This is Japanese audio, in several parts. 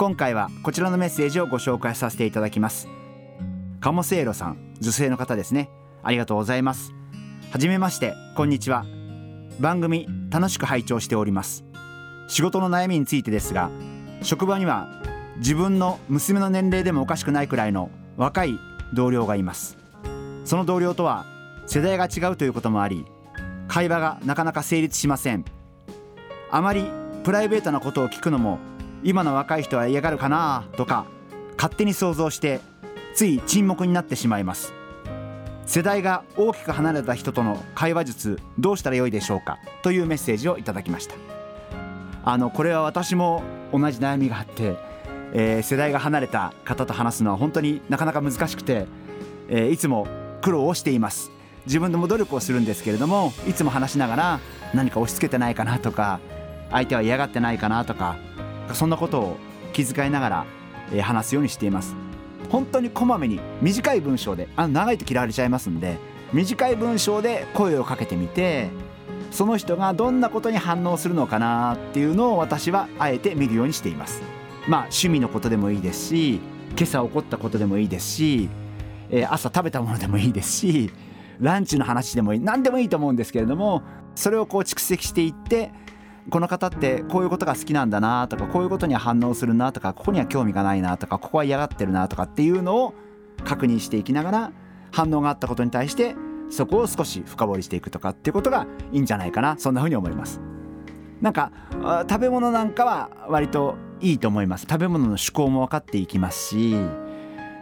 今回はこちらのメッセージをご紹介させていただきます。カモセイロさん女性の方ですね。ありがとうございます。はじめましてこんにちは。番組楽しく拝聴しております。仕事の悩みについてですが職場には自分の娘の年齢でもおかしくないくらいの若い同僚がいます。その同僚とは世代が違うということもあり会話がなかなか成立しません。あまりプライベートなことを聞くのも今の若い人は嫌がるかな？とか勝手に想像してつい沈黙になってしまいます。世代が大きく離れた人との会話術どうしたらよいでしょうか？というメッセージをいただきました。あのこれは私も同じ悩みがあって、えー、世代が離れた方と話すのは本当になかなか難しくて、えー、いつも苦労をしています。自分でも努力をするんですけれどもいつも話しながら何か押し付けてないかなとか相手は嫌がってないかなとかそんなことを気遣いながら、え話すようにしています。本当にこまめに短い文章であの長いと嫌われちゃいますんで短い文章で声をかけてみてその人がどんなことに反応するのかなっていうのを私はあえて見るようにしています。まあ趣味のことでもいいですし今朝起こったことでもいいですし、えー、朝食べたものでもいいですしランチの話でもいい何でもいいと思うんですけれどもそれをこう蓄積していってこの方ってこういうことが好きなんだなとかこういうことには反応するなとかここには興味がないなとかここは嫌がってるなとかっていうのを確認していきながら反応があったことに対してそこを少し深掘りしていくとかっていうことがいいんじゃないかな。そんなふうに思います。なんか食べ物なんかは割といいと思います。食べ物の趣向も分かっていきますし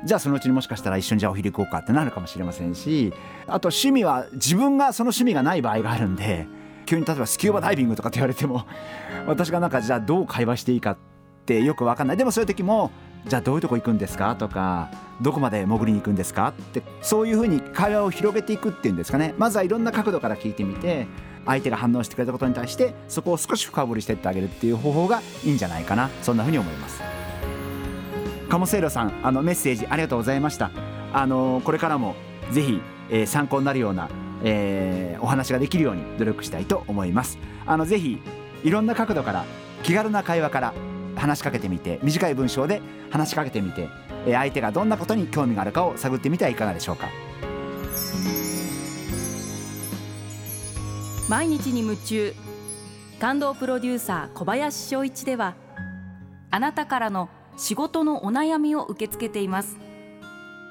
じゃあそのうちにもしかしたら一緒にじゃあお昼行こうかってなるかもしれませんしあと趣味は自分がその趣味がない場合があるんで急に例えばスキューバダイビングとかって言われても 私がなんかじゃあどう会話していいかってよく分かんない。でもそういう時もじゃあどういうとこ行くんですかとかどこまで潜りに行くんですかってそういうふうに会話を広げていくっていうんですかね。まずはいろんな角度から聞いてみて相手が反応してくれたことに対してそこを少し深掘りしてってあげるっていう方法がいいんじゃないかな。そんなふうに思います。鴨セイロさんあのメッセージありがとうございました。あのこれからもぜひ、えー、参考になるような、えー、お話ができるように努力したいと思います。あのぜひいろんな角度から気軽な会話から話しかけてみて短い文章で話しかけてみて相手がどんなことに興味があるかを探ってみてはいかがでしょうか。毎日に夢中。感動プロデューサー小林翔一ではあなたからの仕事のお悩みを受け付けています。